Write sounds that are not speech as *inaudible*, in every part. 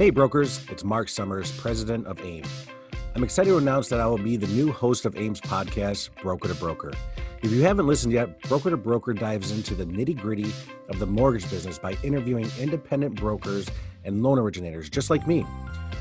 Hey, brokers, it's Mark Summers, president of AIME. I'm excited to announce that I will be the new host of AIME's podcast, Broker to Broker. If you haven't listened yet, Broker to Broker dives into the nitty gritty of the mortgage business by interviewing independent brokers and loan originators just like me.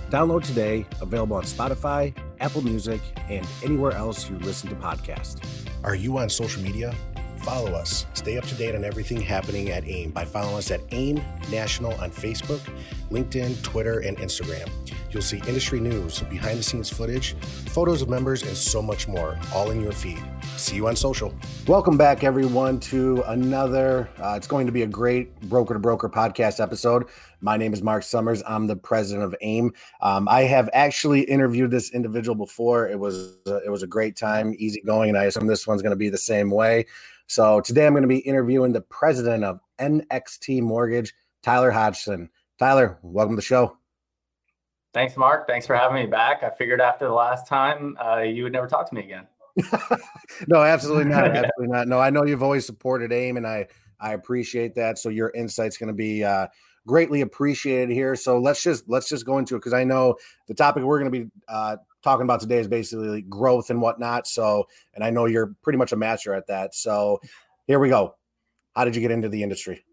Download today, available on Spotify, Apple Music, and anywhere else you listen to podcasts. Are you on social media? Follow us. Stay up to date on everything happening at AIME by following us at AIME National on Facebook, LinkedIn, Twitter, and Instagram. You'll see industry news, behind the scenes footage, photos of members, and so much more, all in your feed. See you on social. Welcome back, everyone, to another. Uh, it's going to be a great broker to broker podcast episode. My name is Mark Summers. I'm the president of AIME. Um, I have actually interviewed this individual before. It was uh, it was a great time, easy going, and I assume this one's going to be the same way. So today I'm going to be interviewing the president of NXT Mortgage, Tyler Hodgson. Tyler, welcome to the show. Thanks, Mark. Thanks for having me back. I figured after the last time uh, you would never talk to me again. *laughs* no, absolutely not. *laughs* Absolutely not. No, I know you've always supported AIME, and I I appreciate that. So your insight's going to be uh, greatly appreciated here. So let's just let's just go into it because I know the topic we're going to be uh, talking about today is basically growth and whatnot. So, and I know you're pretty much a master at that. So, here we go. How did you get into the industry?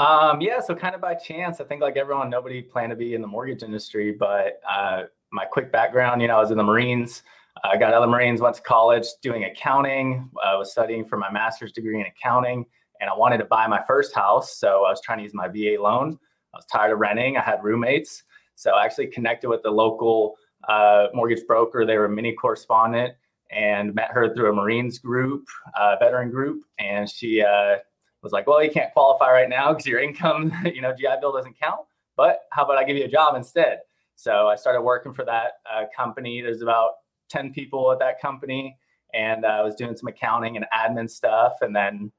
Um, yeah, so kind of by chance. I think like everyone, nobody planned to be in the mortgage industry, but uh, my quick background, you know, I was in the Marines. I got out of the Marines, went to college doing accounting. I was studying for my master's degree in accounting, and I wanted to buy my first house. So I was trying to use my VA loan. I was tired of renting. I had roommates. So I actually connected with the local uh, mortgage broker. They were a mini correspondent and met her through a Marines group, uh, veteran group. And she uh, was like, well, you can't qualify right now because your income, *laughs* you know, GI Bill doesn't count. But how about I give you a job instead? So I started working for that uh, company. There's about 10 people at that company. And uh, I was doing some accounting and admin stuff. And then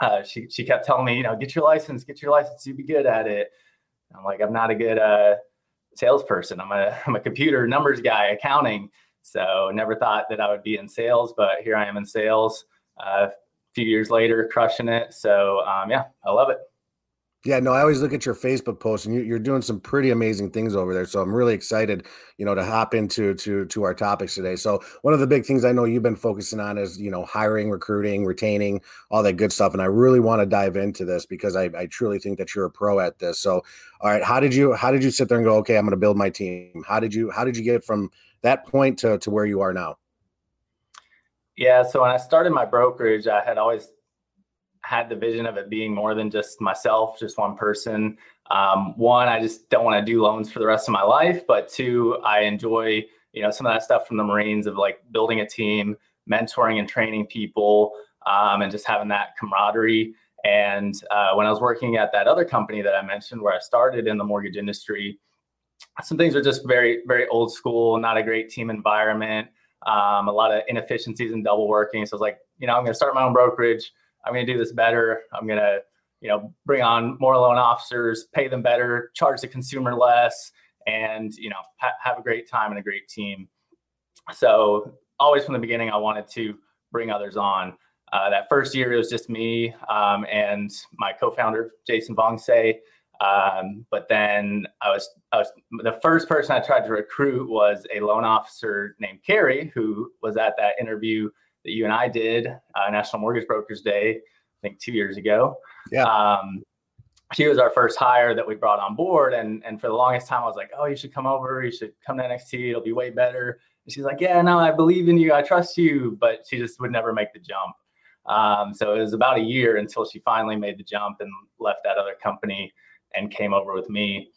uh, she, she kept telling me, you know, get your license, get your license, you'd be good at it. I'm like, I'm not a good salesperson. I'm a *laughs* I'm a computer numbers guy, accounting. So never thought that I would be in sales, but here I am in sales. Uh, few years later, crushing it. So um, yeah, I love it. Yeah, no, I always look at your Facebook posts, and you, are doing some pretty amazing things over there. So I'm really excited, you know, to hop into to to our topics today. So one of the big things I know you've been focusing on is, you know, hiring, recruiting, retaining, all that good stuff. And I really want to dive into this because I, I truly think that you're a pro at this. So, all right, how did you how did you sit there and go, okay, I'm going to build my team? How did you how did you get from that point to to where you are now? Yeah, so when I started my brokerage, I had always had the vision of it being more than just myself, just one person. Um, one, I just don't want to do loans for the rest of my life, but two, I enjoy you know some of that stuff from the Marines of like building a team, mentoring and training people, um, and just having that camaraderie. And uh, when I was working at that other company that I mentioned, where I started in the mortgage industry, some things are just very very old school, not a great team environment, um, a lot of inefficiencies and double working. So I was like, you know, I'm going to start my own brokerage I'm going to do this better. I'm going to, you know, bring on more loan officers, pay them better, charge the consumer less, and you know, ha- have a great time and a great team. So always from the beginning, I wanted to bring others on. Uh, that first year, it was just me um, and my co-founder Jason Vongse. Um, but then I was, I was the first person I tried to recruit was a loan officer named Carrie, who was at that interview that you and I did, uh, National Mortgage Brokers Day, I think two years ago. Yeah. Um, she was our first hire that we brought on board, and and for the longest time, I was like, "Oh, you should come over. You should come to NXT. It'll be way better." And she's like, "Yeah, no, I believe in you. I trust you," but she just would never make the jump. Um, so it was about a year until she finally made the jump and left that other company and came over with me.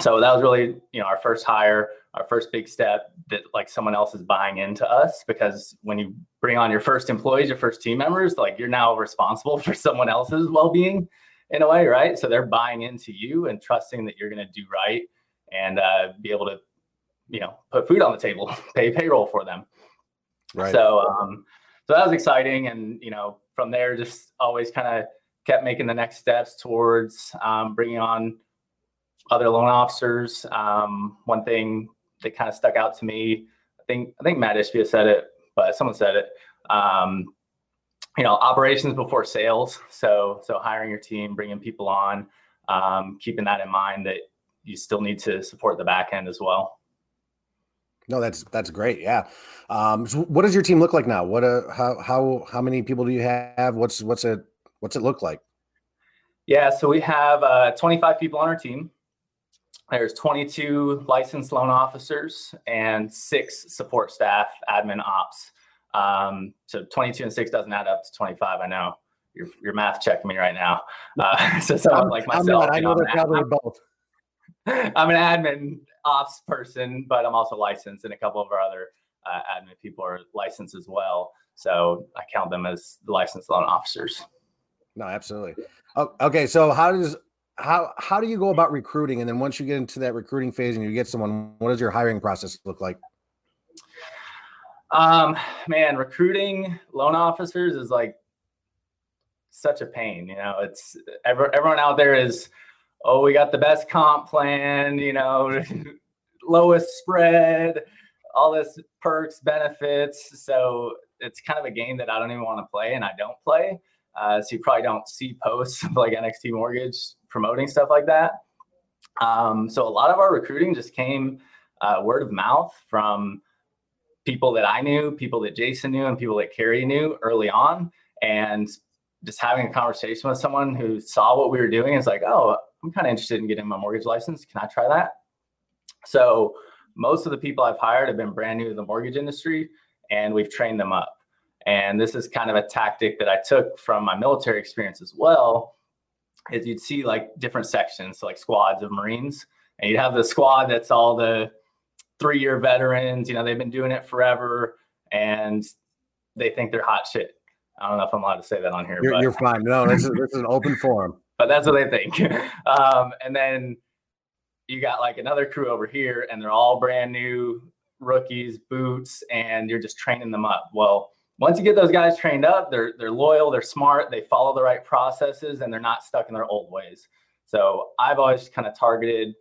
So that was really, you know, our first hire our first big step that like someone else is buying into us because when you bring on your first employees, your first team members, like you're now responsible *laughs* for someone else's well-being in a way, right? So they're buying into you and trusting that you're going to do right and uh, be able to, you know, put food on the table, *laughs* pay payroll for them. Right. So, um, so that was exciting, and you know, from there, just always kind of kept making the next steps towards um, bringing on other loan officers. Um, one thing that kind of stuck out to me. I think I think Matt Ishbia said it, but someone said it. Um, you know, operations before sales. So so hiring your team, bringing people on, um, keeping that in mind that you still need to support the back end as well. No, that's that's great. Yeah. Um, so what does your team look like now? What uh, how how how many people do you have? What's what's it what's it look like? Yeah, so we have uh, 25 people on our team. There's 22 licensed loan officers and six support staff, admin, ops. Um, so 22 and six doesn't add up to 25. I know your your math checking me right now. Uh, *laughs* so someone like myself, i know they're probably both. *laughs* I'm an admin ops person, but I'm also licensed, and a couple of our other uh, admin people are licensed as well. So I count them as the licensed loan officers. No, absolutely. Oh, okay, so how does how how do you go about recruiting? And then once you get into that recruiting phase and you get someone, what does your hiring process look like? Um, man, recruiting loan officers is like such a pain. You know, it's ever, everyone out there is oh, we got the best comp plan, you know, *laughs* lowest spread, all this perks, benefits. So it's kind of a game that I don't even want to play and I don't play. Uh, so you probably don't see posts *laughs* like NXT Mortgage promoting stuff like that. Um, so a lot of our recruiting just came uh, word of mouth from people that I knew, people that Jason knew, and people that Carrie knew early on. And just having a conversation with someone who saw what we were doing is like, oh, I'm kind of interested in getting my mortgage license. Can I try that? So most of the people I've hired have been brand new to the mortgage industry and we've trained them up. And this is kind of a tactic that I took from my military experience as well. Is you'd see like different sections, so like squads of Marines, and you'd have the squad that's all the three-year veterans. You know, they've been doing it forever, and they think they're hot shit. I don't know if I'm allowed to say that on here. You're, but. you're fine. No, this is this is an open forum *laughs* but that's what they think. *laughs* Um, and then you got like another crew over here, and they're all brand new rookies, boots, and you're just training them up. Well, once you get those guys trained up, they're they're loyal, they're smart, they follow the right processes, and they're not stuck in their old ways. So I've always kind of targeted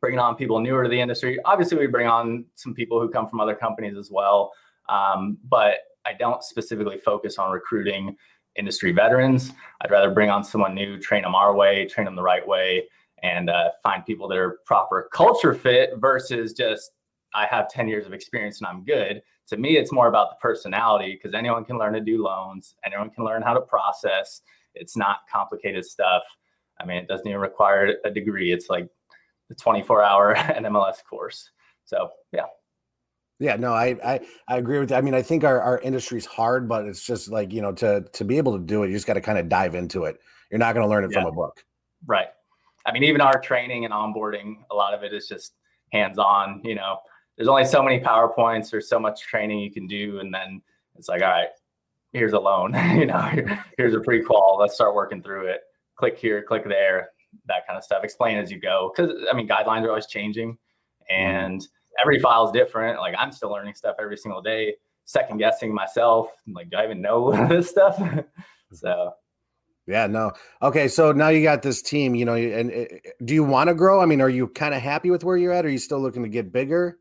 bringing on people newer to the industry. Obviously, we bring on some people who come from other companies as well, um, but I don't specifically focus on recruiting industry veterans. I'd rather bring on someone new, train them our way, train them the right way, and uh, find people that are proper culture fit versus just I have 10 years of experience and I'm good. To me, it's more about the personality because anyone can learn to do loans, anyone can learn how to process. It's not complicated stuff. I mean, it doesn't even require a degree. It's like the 24 hour *laughs* NMLS course. So, yeah. Yeah, no, I, I I agree with that. I mean, I think our, our industry's hard, but it's just like, you know, to to be able to do it, you just got to kind of dive into it. You're not going to learn it yeah. from a book. Right. I mean, even our training and onboarding, a lot of it is just hands-on, you know. There's only so many PowerPoints, there's so much training you can do and then it's like, all right, here's a loan, *laughs* you know, here's a pre-qual, let's start working through it. Click here, click there, that kind of stuff. Explain as you go cuz I mean, guidelines are always changing mm-hmm. and mm-hmm every file is different. Like I'm still learning stuff every single day, second guessing myself. Like, do I even know *laughs* this stuff? so, yeah, no. Okay, so now you got this team. You know, and eh, eh, do you want to grow? I mean, are you kind of happy with where you're at? Are you still looking to get bigger?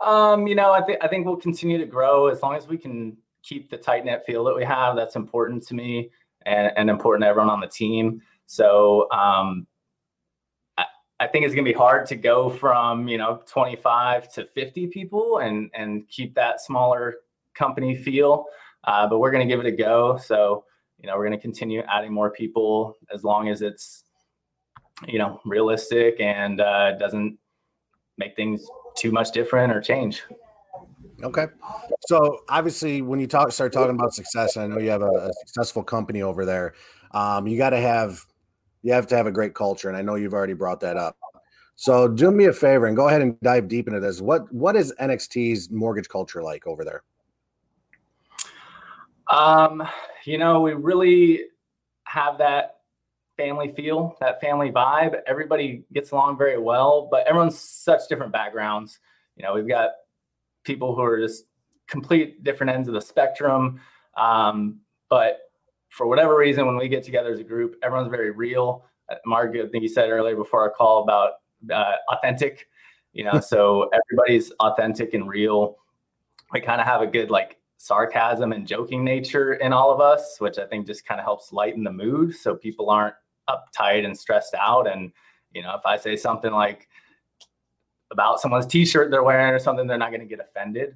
Um, you know, I think I think we'll continue to grow as long as we can keep the tight knit feel that we have. That's important to me and, and important to everyone on the team. So, um, I think it's going to be hard to go from you know 25 to 50 people and and keep that smaller company feel. Uh, but we're going to give it a go. So you know we're going to continue adding more people as long as it's you know realistic and uh, doesn't make things too much different or change. Okay. So obviously, when you talk, start talking about success, I know you have a, a successful company over there. Um, you got to have you have to have a great culture, and I know you've already brought that up. So do me a favor and go ahead and dive deep into this. What what is NXT's mortgage culture like over there? Um, you know, we really have that family feel, that family vibe. Everybody gets along very well, but everyone's such different backgrounds. You know, we've got people who are just complete different ends of the spectrum. Um, but for whatever reason, when we get together as a group, everyone's very real. Uh, Mark, I think you said earlier before our call about uh, authentic, you know, *laughs* so everybody's authentic and real. We kind of have a good like sarcasm and joking nature in all of us, which I think just kind of helps lighten the mood so people aren't uptight and stressed out. And, You know, if I say something like about someone's t-shirt they're wearing or something, they're not going to get offended.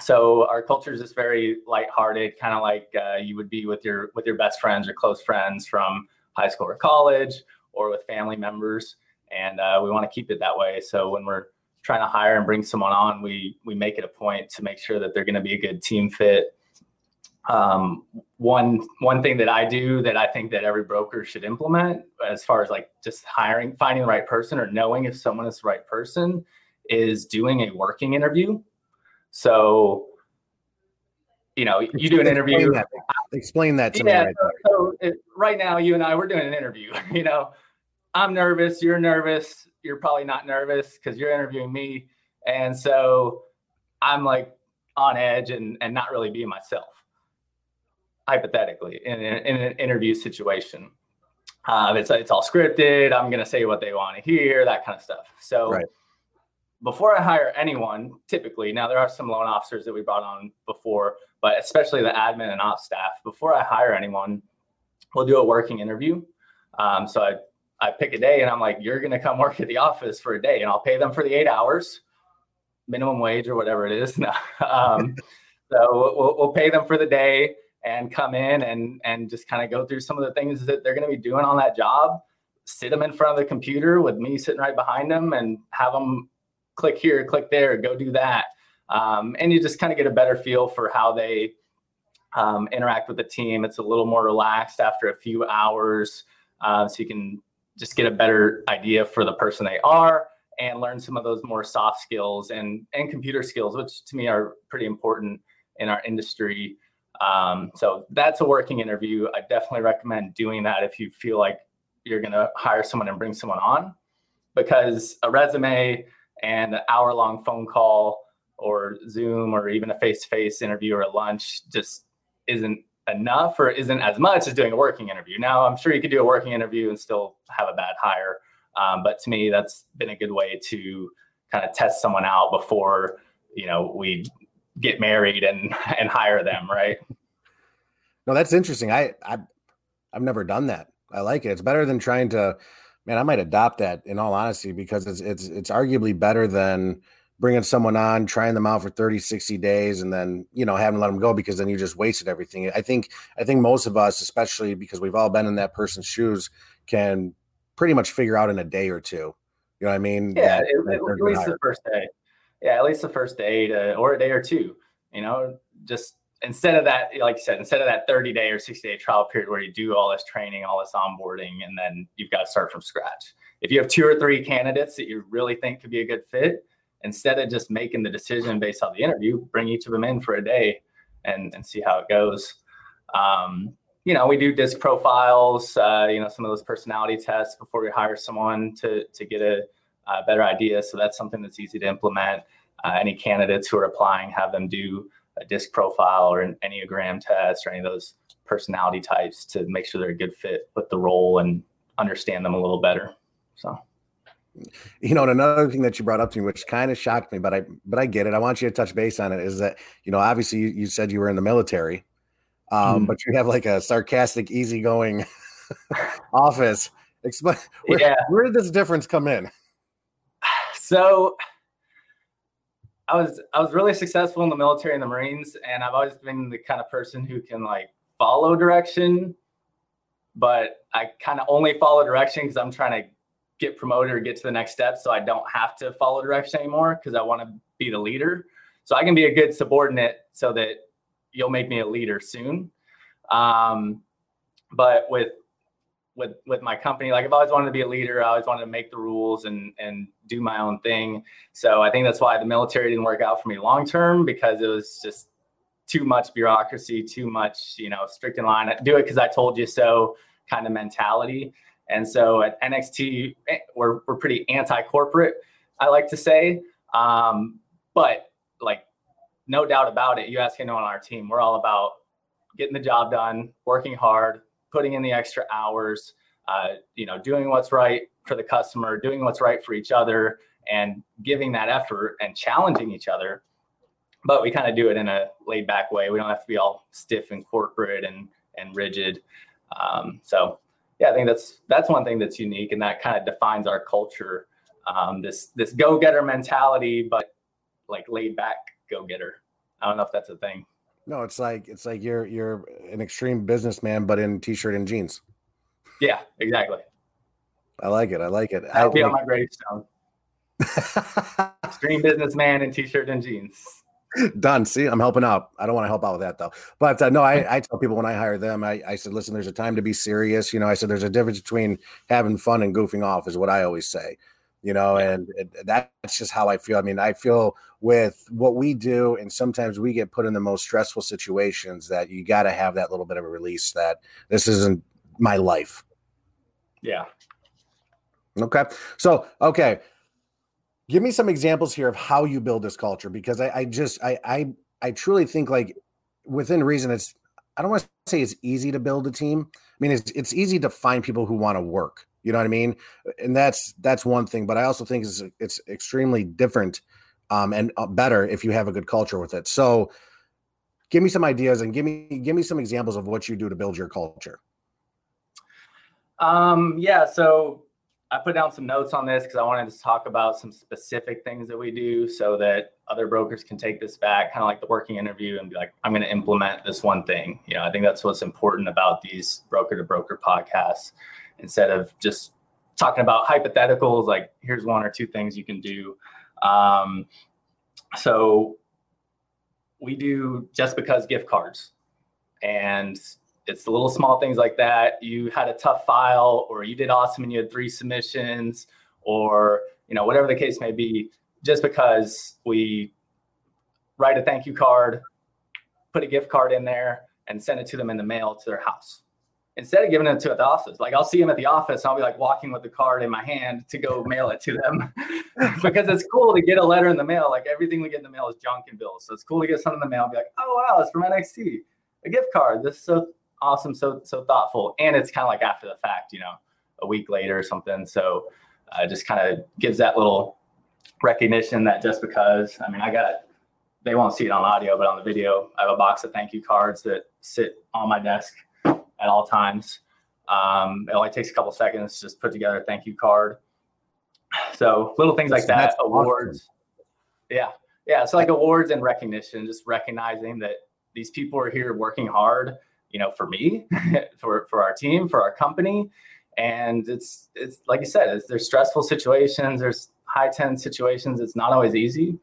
So our culture is just very lighthearted, kind of like uh, you would be with your with your best friends or close friends from high school or college, or with family members. And uh, we want to keep it that way. So when we're trying to hire and bring someone on, we we make it a point to make sure that they're going to be a good team fit. Um, one one thing that I do that I think that every broker should implement, as far as like just hiring, finding the right person, or knowing if someone is the right person, is doing a working interview. So, you know, you do an interview. Explain that, Explain that to yeah, me. Right, so, so it, right now, you and I, we're doing an interview. *laughs* You know, I'm nervous. You're nervous you're probably not nervous because you're interviewing me. And so I'm like on edge and, and not really being myself, hypothetically, in, in, in an interview situation. Uh, it's, it's all scripted. I'm going to say what they want to hear, that kind of stuff. So right. before I hire anyone, typically, now there are some loan officers that we brought on before, but especially the admin and ops staff, before I hire anyone, we'll do a working interview. Um, so I I pick a day and I'm like, you're going to come work at the office for a day and I'll pay them for the eight hours, minimum wage or whatever it is. *laughs* um, so we'll, we'll pay them for the day and come in and, and just kind of go through some of the things that they're going to be doing on that job, sit them in front of the computer with me sitting right behind them and have them click here, click there, go do that. Um, and you just kind of get a better feel for how they um, interact with the team. It's a little more relaxed after a few hours. Uh, so you can just get a better idea for the person they are and learn some of those more soft skills and and computer skills which to me are pretty important in our industry um, so that's a working interview i definitely recommend doing that if you feel like you're going to hire someone and bring someone on because a resume and an hour long phone call or zoom or even a face-to-face interview or a lunch just isn't enough or isn't as much as doing a working interview. Now, I'm sure you could do a working interview and still have a bad hire. Um, but to me, that's been a good way to kind of test someone out before, you know, we get married and, and hire them. Right. No, that's interesting. I, I, I've never done that. I like it. It's better than trying to, man, I might adopt that in all honesty, because it's, it's, it's arguably better than, bringing someone on, trying them out for 30, 60 days, and then, you know, having to let them go because then you just wasted everything. I think, I think most of us, especially because we've all been in that person's shoes, can pretty much figure out in a day or two. You know what I mean? Yeah, that, it, that at least the first day. Yeah, at least the first day to, or a day or two. You know, just instead of that, like you said, instead of that 30 day or 60 day trial period where you do all this training, all this onboarding, and then you've got to start from scratch. If you have two or three candidates that you really think could be a good fit, instead of just making the decision based on the interview, bring each of them in for a day and, and see how it goes. Um, you know, we do disc profiles, uh, you know, some of those personality tests before we hire someone to, to get a, a better idea. So that's something that's easy to implement. Uh, any candidates who are applying, have them do a disc profile or an Enneagram test or any of those personality types to make sure they're a good fit with the role and understand them a little better. So you know, and another thing that you brought up to me, which kind of shocked me, but I but I get it. I want you to touch base on it. Is that you know, obviously you, you said you were in the military, um, mm. but you have like a sarcastic, easygoing *laughs* office. Explain where, yeah. where did this difference come in? So I was I was really successful in the military and the Marines, and I've always been the kind of person who can like follow direction, but I kind of only follow direction because I'm trying to get promoted or get to the next step so I don't have to follow direction anymore because I want to be the leader. So I can be a good subordinate so that you'll make me a leader soon. Um, but with with with my company, like I've always wanted to be a leader. I always wanted to make the rules and and do my own thing. So I think that's why the military didn't work out for me long term because it was just too much bureaucracy, too much, you know, strict in line. Do it because I told you so kind of mentality. And so at NXT, eh, we're, we're pretty anti corporate, I like to say. Um, but like, no doubt about it, you ask anyone on our team, we're all about getting the job done, working hard, putting in the extra hours, uh, you know, doing what's right for the customer, doing what's right for each other, and giving that effort and challenging each other. But we kind of do it in a laid back way. We don't have to be all stiff and corporate and and rigid. Um, so yeah, I think that's that's one thing that's unique, and that kind of defines our culture. Um, this this go getter mentality, but like laid back go getter. I don't know if that's a thing. No, it's like it's like you're you're an extreme businessman, but in t-shirt and jeans. Yeah, exactly. I like it. I like it. I'll be on my gravestone. *laughs* extreme businessman in t-shirt and jeans. Done. See, I'm helping out. I don't want to help out with that though. But uh, no, I, I tell people when I hire them, I, I said, listen, there's a time to be serious. You know, I said there's a difference between having fun and goofing off, is what I always say. You know, and it, that's just how I feel. I mean, I feel with what we do, and sometimes we get put in the most stressful situations that you got to have that little bit of a release that this isn't my life. Yeah. Okay. So, okay give me some examples here of how you build this culture because I, I just I, I I truly think like within reason it's I don't want to say it's easy to build a team. I mean it's it's easy to find people who want to work. You know what I mean? And that's that's one thing. But I also think it's it's extremely different um, and uh, better if you have a good culture with it. So give me some ideas and give me give me some examples of what you do to build your culture. Um, yeah, so I put down some notes on this because I wanted to talk about some specific things that we do so that other brokers can take this back, kind of like the working interview, and be like, I'm going to implement this one thing. You know, I think that's what's important about these broker to broker podcasts instead of just talking about hypotheticals, like here's one or two things you can do. Um, so we do just because gift cards. And it's the little small things like that. You had a tough file, or you did awesome and you had three submissions, or you know whatever the case may be. Just because we write a thank you card, put a gift card in there, and send it to them in the mail to their house instead of giving it to at the office. Like I'll see them at the office, I'll be like walking with the card in my hand to go mail it to them *laughs* because it's cool to get a letter in the mail. Like everything we get in the mail is junk and bills, so it's cool to get something in the mail. And be like, oh wow, it's from NXT, a gift card. This is so awesome, so so thoughtful, and it's kind of like after the fact, you know, a week later or something. So uh, just kind of gives that little recognition that just because, I mean, I got they won't see it on audio, but on the video, I have a box of thank you cards that sit on my desk at all times. Um, it only takes a couple seconds to just put together a thank you card. So little things like that, awards. Awesome. Yeah. Yeah. So like awards and recognition, just recognizing that these people are here working hard you know, for me, *laughs* for for our team, for our company. And it's it's like you said, it's, there's stressful situations, there's high tense situations. It's not always easy.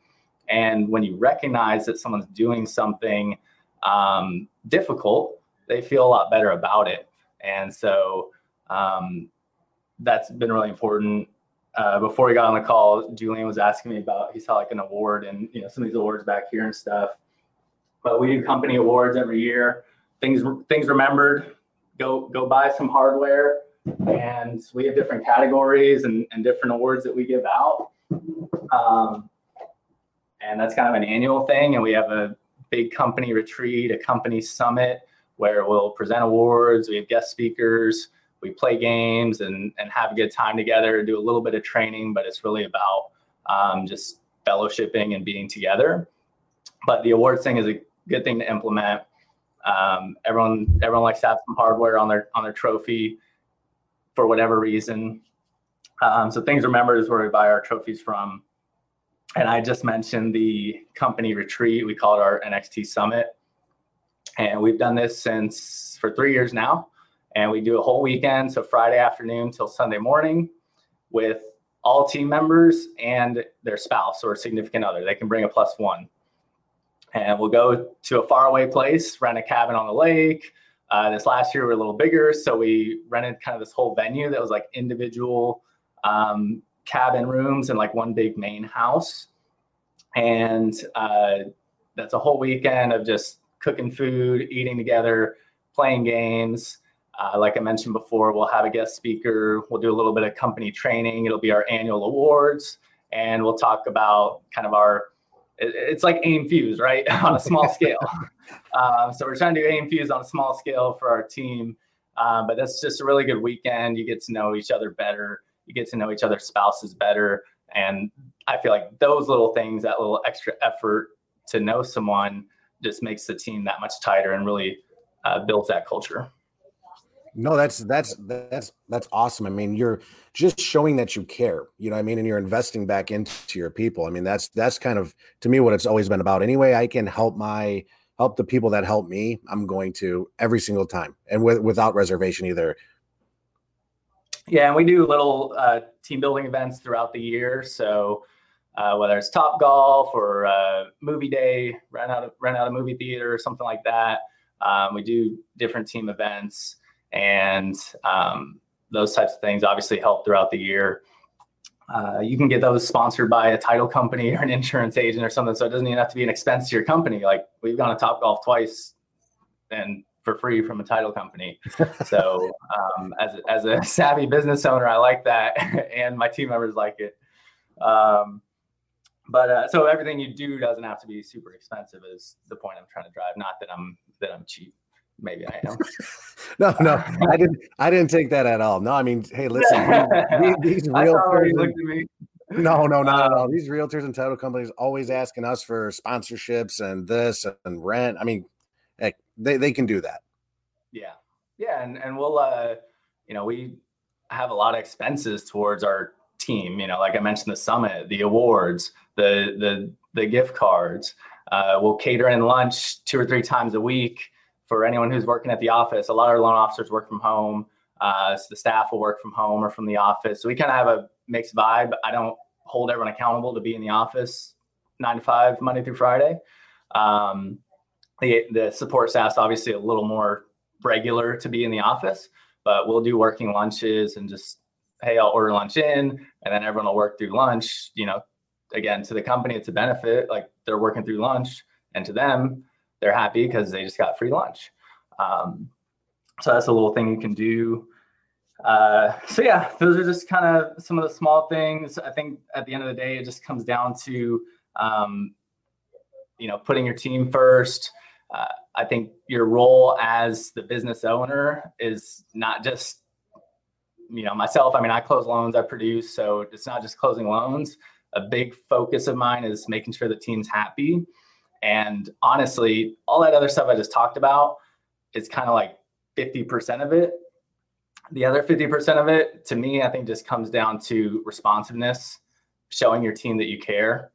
And when you recognize that someone's doing something um, difficult, they feel a lot better about it. And so um, that's been really important. Uh, before we got on the call, Julian was asking me about he saw like an award and you know some of these awards back here and stuff. But we do company awards every year things things remembered. Go go buy some hardware, and we have different categories and, and different awards that we give out. Um, and that's kind of an annual thing. And we have a big company retreat, a company summit where we'll present awards. We have guest speakers. We play games and and have a good time together. Do a little bit of training, but it's really about um, just fellowshipping and being together. But the awards thing is a good thing to implement. Um, everyone everyone likes to have some hardware on their on their trophy for whatever reason. Um, so things remembered is where we buy our trophies from. And I just mentioned the company retreat. We call it our NXT Summit, and we've done this since for three years now. And we do a whole weekend, so Friday afternoon till Sunday morning, with all team members and their spouse or significant other. They can bring a plus one and we'll go to a faraway place, rent a cabin on the lake. Uh, this last year we are a little bigger, so we rented kind of this whole venue that was like individual um, cabin rooms and like one big main house. And uh, that's a whole weekend of just cooking food, eating together, playing games. Uh, like I mentioned before, we'll have a guest speaker. We'll do a little bit of company training. It'll be our annual awards, and we'll talk about kind of our it's like AIME Fuse right *laughs* on a small *laughs* scale um, so we're trying to do AIME Fuse on a small scale for our team um, but that's just a really good weekend you get to know each other better you get to know each other's spouses better and i feel like those little things that little extra effort to know someone just makes the team that much tighter and really uh, builds that culture No, that's that's that's that's awesome. I mean, you're just showing that you care, you know I mean, and you're investing back into your people. I mean, that's that's kind of to me what it's always been about. Anyway, I can help my help the people that help me, I'm going to every single time and with, without reservation either. Yeah, and we do little uh, team building events throughout the year. So uh, whether it's Top Golf or uh, movie day, rent out a, rent out a movie theater or something like that. Um, we do different team events and um, those types of things obviously help throughout the year. Uh, you can get those sponsored by a title company or an insurance agent or something. So it doesn't even have to be an expense to your company. Like we've gone to Top Golf twice and for free from a title company. *laughs* so um, as, a, as a *laughs* savvy business owner, I like that. *laughs* and my team members like it. Um, but uh, so everything you do doesn't have to be super expensive is the point I'm trying to drive. Not that I'm that I'm cheap. Maybe I am. *laughs* no, no, I didn't. I didn't take that at all. No, I mean, hey, listen, *laughs* these, these realtors. No, no, not at all. Um, these realtors and title companies always asking us for sponsorships and this and rent. I mean, heck, they they can do that. Yeah, yeah, and and we'll, uh, you know, we have a lot of expenses towards our team. You know, like I mentioned, the summit, the awards, the the the gift cards. Uh, we'll cater in lunch two or three times a week for anyone who's working at the office. A lot of our loan officers work from home. Uh, so the staff will work from home or from the office. So we kind of have a mixed vibe. I don't hold everyone accountable to be in the office nine to five, Monday through Friday. Um, the, the support staff's obviously a little more regular to be in the office, but we'll do working lunches and just, hey, I'll order lunch in and then everyone will work through lunch, you know, again to the company it's a benefit like they're working through lunch and to them they're happy because they just got free lunch. Um, so that's a little thing you can do. Uh, so yeah those are just kind of some of the small things. I think at the end of the day it just comes down to um, you know putting your team first. Uh, i think your role as the business owner is not just you know myself i mean i close loans i produce so it's not just closing loans a big focus of mine is making sure the team's happy. And honestly, all that other stuff I just talked about is kind of like 50% of it. The other 50% of it, to me, I think just comes down to responsiveness, showing your team that you care.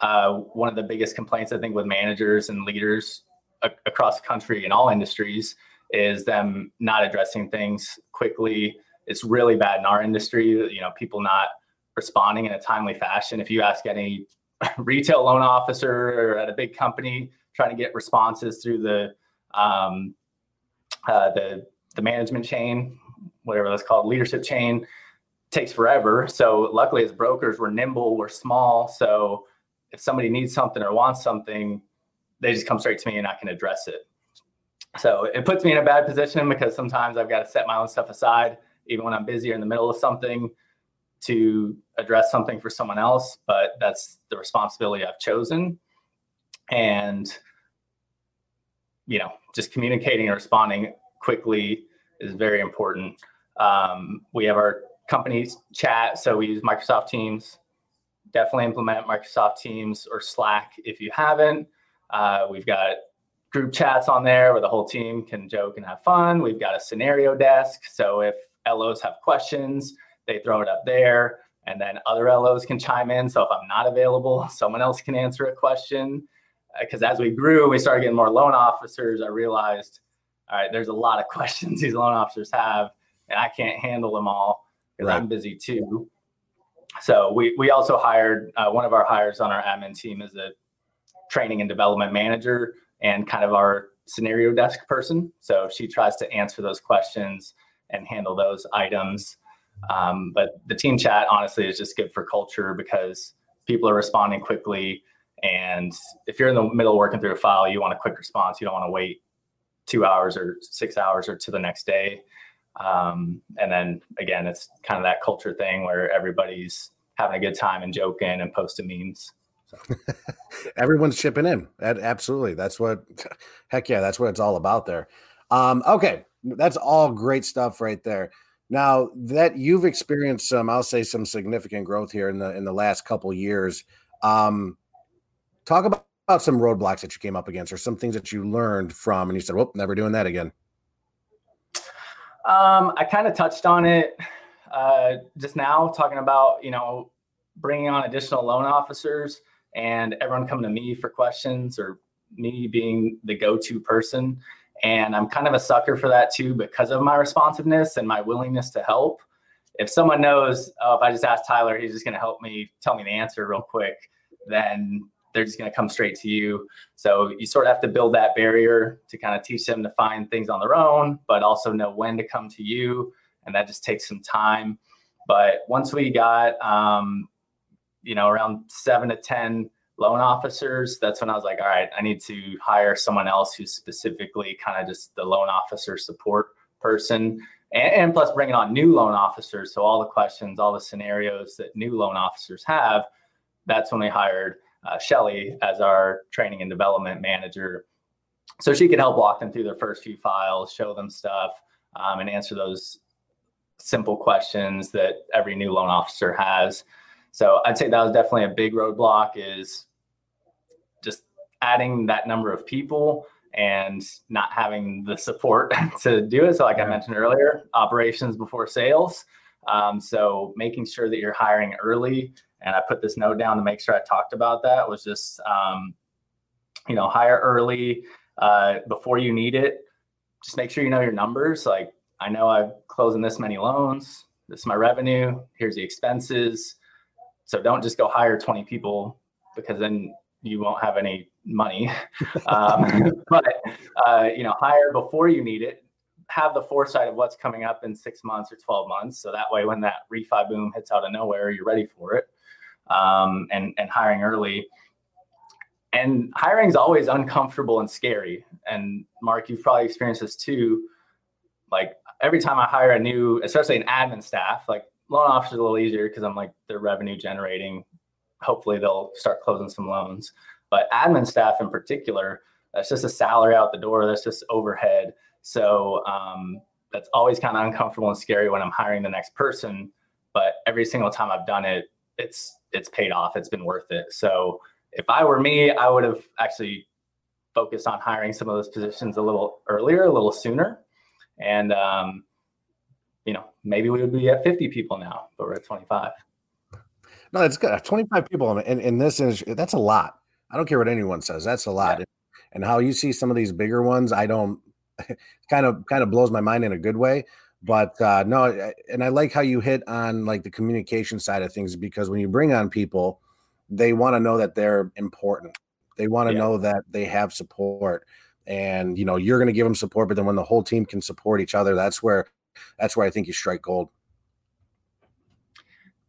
Uh, one of the biggest complaints I think with managers and leaders a- across the country in all industries is them not addressing things quickly. It's really bad in our industry. You know, people not responding in a timely fashion. If you ask any *laughs* retail loan officer or at a big company trying to get responses through the um, uh, the the management chain, whatever that's called, leadership chain, takes forever. So luckily, as brokers, we're nimble, we're small. So if somebody needs something or wants something, they just come straight to me and I can address it. So it puts me in a bad position because sometimes I've got to set my own stuff aside, even when I'm busy or in the middle of something to address something for someone else, but that's the responsibility I've chosen. And, you know, just communicating and responding quickly is very important. Um, we have our company's chat, so we use Microsoft Teams. Definitely implement Microsoft Teams or Slack if you haven't. Uh, we've got group chats on there where the whole team can joke and have fun. We've got a scenario desk. So if LOs have questions, they throw it up there and then other LOs can chime in. So if I'm not available, *laughs* someone else can answer a question. Because uh, as we grew, we started getting more loan officers. I realized, all right, there's a lot of *laughs* questions these loan officers have, and I can't handle them all because right. I'm busy too. So we we also hired uh, one of our hires on our admin team is a training and development manager and kind of our scenario desk person. So she tries to answer those questions and handle those items. Um, but the team chat, honestly, is just good for culture because people are responding quickly. And if you're in the middle of working through a file, you want a quick response. You don't want to wait two hours or six hours or to the next day. Um, and then again, it's kind of that culture thing where everybody's having a good time and joking and posting memes. *laughs* Everyone's chipping in. Absolutely. That's what, *laughs* heck yeah, that's what it's all about there. Um, okay. That's all great stuff right there. Now that you've experienced some, I'll say some significant growth here in the in the last couple years. Um, talk about, about some roadblocks that you came up against, or some things that you learned from, and you said, "Well, never doing that again." Um, I kind of touched on it uh, just now, talking about you know bringing on additional loan officers and everyone coming to me for questions or me being the go-to person. And I'm kind of a sucker for that too because of my responsiveness and my willingness to help. If someone knows, oh, if I just ask Tyler, he's just going to help me tell me the answer real quick, then they're just going to come straight to you. So you sort of have to build that barrier to kind of teach them to find things on their own, but also know when to come to you. And that just takes some time. But once we got, um, you know, around seven to 10 loan officers, that's when I was like, all right, I need to hire someone else who's specifically kind of just the loan officer support person. And, and plus bringing on new loan officers. So all the questions, all the scenarios that new loan officers have, that's when we hired uh, Shelly as our training and development manager. So she could help walk them through their first few files, show them stuff, um, and answer those simple questions that every new loan officer has. So I'd say that was definitely a big roadblock is adding that number of people and not having the support *laughs* to do it. So like I mentioned earlier, operations before sales. Um, so making sure that you're hiring early and I put this note down to make sure I talked about that was just, um, you know, hire early uh, before you need it. Just make sure you know your numbers. Like I know I'm closing this many loans. This is my revenue. Here's the expenses. So don't just go hire 20 people because then you won't have any money. *laughs* um, *laughs* but uh, you know, hire before you need it. Have the foresight of what's coming up in six months or 12 months. So that way, when that refi boom hits out of nowhere, you're ready for it um, and and hiring early. And hiring is always uncomfortable and scary. And Mark, you've probably experienced this too. Like every time I hire a new, especially an admin staff, like loan officers a little easier because I'm like they're revenue generating. Hopefully they'll start closing some loans. But admin staff in particular, that's just a salary out the door. That's just overhead. So um, that's always kind of uncomfortable and scary when I'm hiring the next person. But every single time I've done it, it's it's paid off. It's been worth it. So if I were me, I would have actually focused on hiring some of those positions a little earlier, a little sooner, and um, you know maybe we would be at 50 people now, but we're at 25. No, that's good. 25 people in, in this is that's a lot. I don't care what anyone says. That's a lot. Yeah. And how you see some of these bigger ones, I don't *laughs* kind of kind of blows my mind in a good way but uh, no and i like how you hit on like the communication side of things because when you bring on people they want to know that they're important they want to yeah. know that they have support and you know you're going to give them support but then when the whole team can support each other that's where that's where i think you strike gold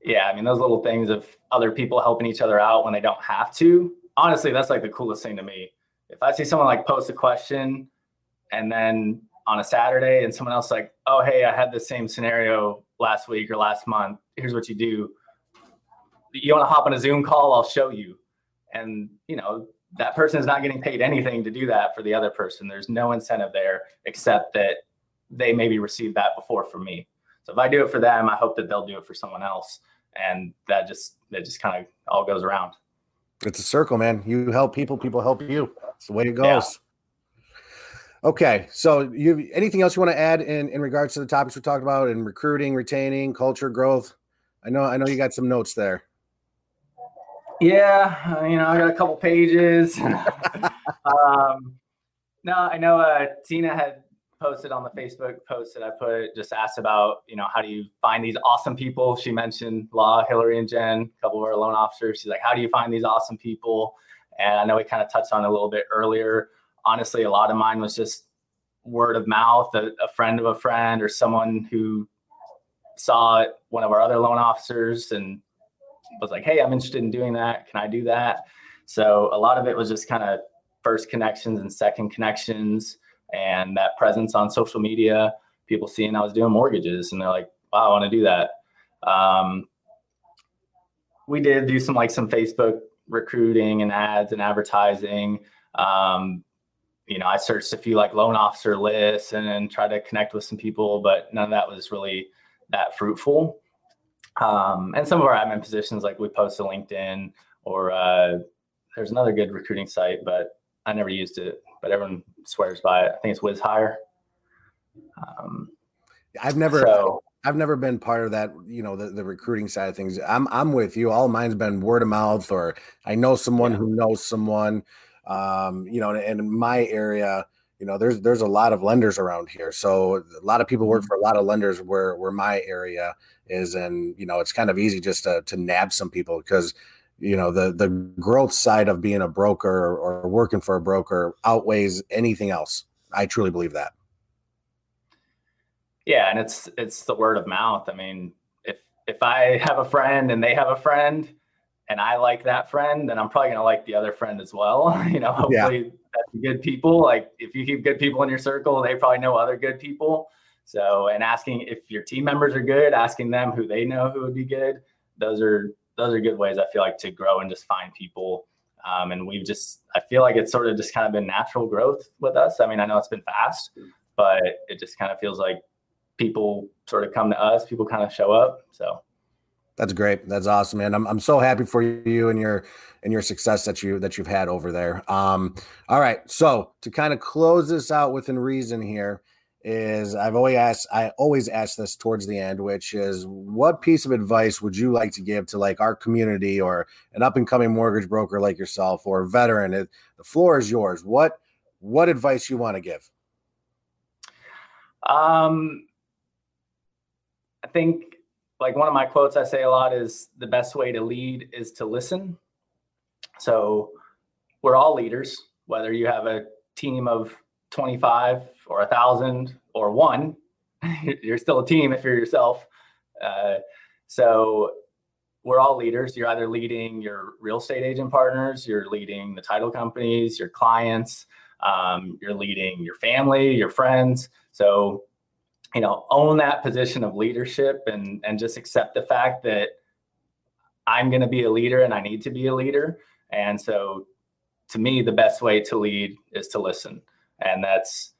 yeah i mean those little things of other people helping each other out when they don't have to honestly that's like the coolest thing to me if i see someone like post a question and then on a Saturday and someone else like, oh, hey, I had the same scenario last week or last month. Here's what you do. You want to hop on a Zoom call? I'll show you. And, you know, that person is not getting paid anything to do that for the other person. There's no incentive there except that they maybe received that before from me. So if I do it for them, I hope that they'll do it for someone else. And that just, that just kind of all goes around. It's a circle, man. You help people, people help you. It's the way it goes. Yeah. Okay, so you anything else you want to add in in regards to the topics we talked about in recruiting, retaining, culture, growth? I know I know you got some notes there. Yeah, you know I got a couple pages. *laughs* um, no, I know uh, Tina had posted on the Facebook post that I put just asked about you know how do you find these awesome people? She mentioned Law, Hillary, and Jen, a couple of our loan officers. She's like, how do you find these awesome people? And I know we kind of touched on a little bit earlier honestly, a lot of mine was just word of mouth, a, a friend of a friend, or someone who saw one of our other loan officers and was like, "Hey, I'm interested in doing that. Can I do that?" So a lot of it was just kind of first connections and second connections, and that presence on social media. People seeing I was doing mortgages, and they're like, "Wow, I want to do that." Um, we did do some like some Facebook recruiting and ads and advertising. Um, you know, I searched a few like loan officer lists and then tried to connect with some people, but none of that was really that fruitful. Um, and some of our admin positions, like we post to LinkedIn or uh, there's another good recruiting site, but I never used it, but everyone swears by it. I think it's WizeHire. Um, I've never so, I've never been part of that, you know, the, the recruiting side of things. I'm I'm with you. All mine's been word of mouth, or I know someone yeah. who knows someone. Um, you know, and in my area, you know, there's there's a lot of lenders around here. So a lot of people work mm-hmm. for a lot of lenders where where my area is, and you know, it's kind of easy just to to nab some people because you know the the growth side of being a broker or, or working for a broker outweighs anything else. I truly believe that. Yeah, and it's it's the word of mouth. I mean, if if I have a friend and they have a friend and I like that friend, then I'm probably gonna like the other friend as well. *laughs* you know, hopefully yeah. that's good people. Like if you keep good people in your circle, they probably know other good people. So and asking if your team members are good, asking them who they know who would be good. Those are those are good ways I feel like to grow and just find people. Um, and we've just I feel like it's sort of just kind of been natural growth with us. I mean, I know it's been fast, but it just kind of feels like people sort of come to us, people kind of show up. So that's great. That's awesome, man. I'm I'm so happy for you and your and your success that you that you've had over there. Um, all right. So to kind of close this out within reason here is I've always asked I always ask this towards the end, which is what piece of advice would you like to give to like our community or an up and coming mortgage broker like yourself or a veteran? It, the floor is yours. What what advice you want to give? Um I think like one of my quotes I say a lot is the best way to lead is to listen. So we're all leaders, whether you have a team of 25 or a thousand or one, *laughs* you're still a team if you're yourself. Uh, so we're all leaders. You're either leading your real estate agent partners, you're leading the title companies, your clients, um, you're leading your family, your friends. So you know own that position of leadership and and just accept the fact that i'm going to be a leader and i need to be a leader and so to me the best way to lead is to listen and that's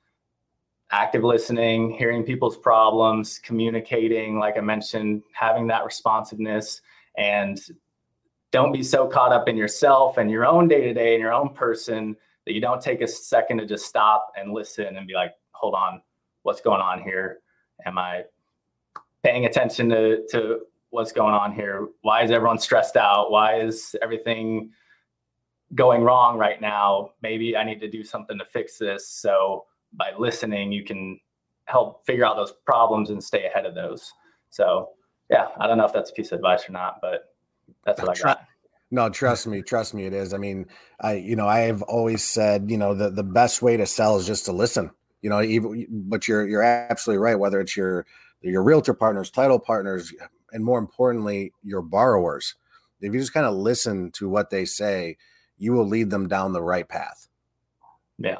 active listening hearing people's problems communicating like i mentioned having that responsiveness and don't be so caught up in yourself and your own day to day and your own person that you don't take a second to just stop and listen and be like hold on what's going on here Am I paying attention to, to what's going on here? Why is everyone stressed out? Why is everything going wrong right now? Maybe I need to do something to fix this. So by listening, you can help figure out those problems and stay ahead of those. So yeah, I don't know if that's a piece of advice or not, but that's what I got. No, trust me, trust me, it is. I mean, I, you know, I have always said, you know, the the best way to sell is just to listen you know even but you're you're absolutely right whether it's your your realtor partners title partners and more importantly your borrowers if you just kind of listen to what they say you will lead them down the right path yeah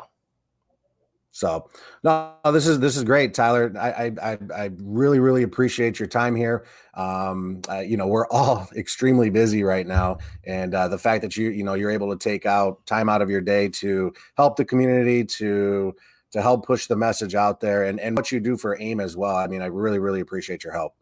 so no, this is this is great, Tyler. I I I really really appreciate your time here. Um, uh, you know, we're all *laughs* extremely busy right now, and uh, the fact that you you know you're able to take out time out of your day to help the community to to help push the message out there and, and what you do for AIME as well. I mean, I really, really appreciate your help.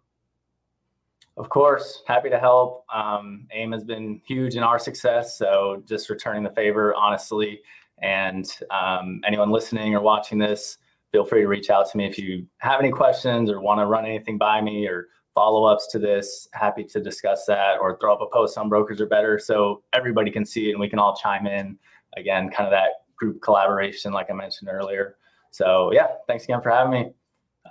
Of course, happy to help. Um, AIME has been huge in our success. So just returning the favor, honestly. And um, anyone listening or watching this, feel free to reach out to me if you have any questions or want to run anything by me or follow ups to this. Happy to discuss that or throw up a post on Brokers Are Better so everybody can see it and we can all chime in. Again, kind of that group collaboration, like I mentioned earlier. So yeah, thanks again for having me.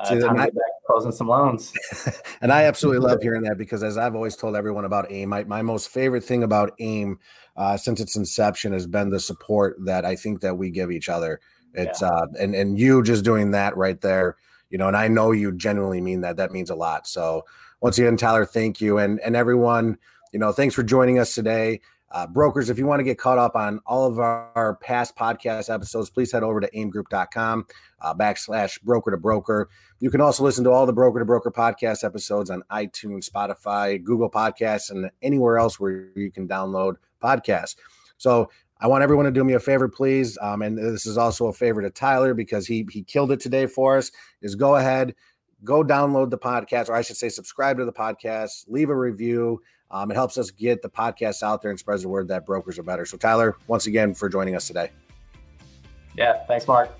Uh, time to get back closing some loans. *laughs* and I absolutely love hearing that because, as I've always told everyone about AIME, my, my most favorite thing about AIME uh, since its inception has been the support that I think that we give each other. It's yeah. uh, and and you just doing that right there, you know, and I know you genuinely mean that. That means a lot. So once again, Tyler, thank you, and and everyone, you know, thanks for joining us today. Uh, brokers, if you want to get caught up on all of our, our past podcast episodes, please head over to aimegroup.com uh, backslash broker to broker. You can also listen to all the broker to broker podcast episodes on iTunes, Spotify, Google Podcasts, and anywhere else where you can download podcasts. So I want everyone to do me a favor, please. Um, and this is also a favor to Tyler because he he killed it today for us. Is go ahead, go download the podcast, or I should say, subscribe to the podcast, leave a review. Um, it helps us get the podcast out there and spreads the word that brokers are better. So, Tyler, once again, for joining us today. Yeah, thanks, Mark.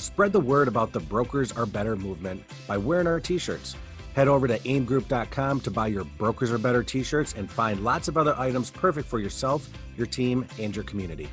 Spread the word about the Brokers Are Better movement by wearing our t shirts. Head over to aimegroup.com to buy your Brokers Are Better t shirts and find lots of other items perfect for yourself, your team, and your community.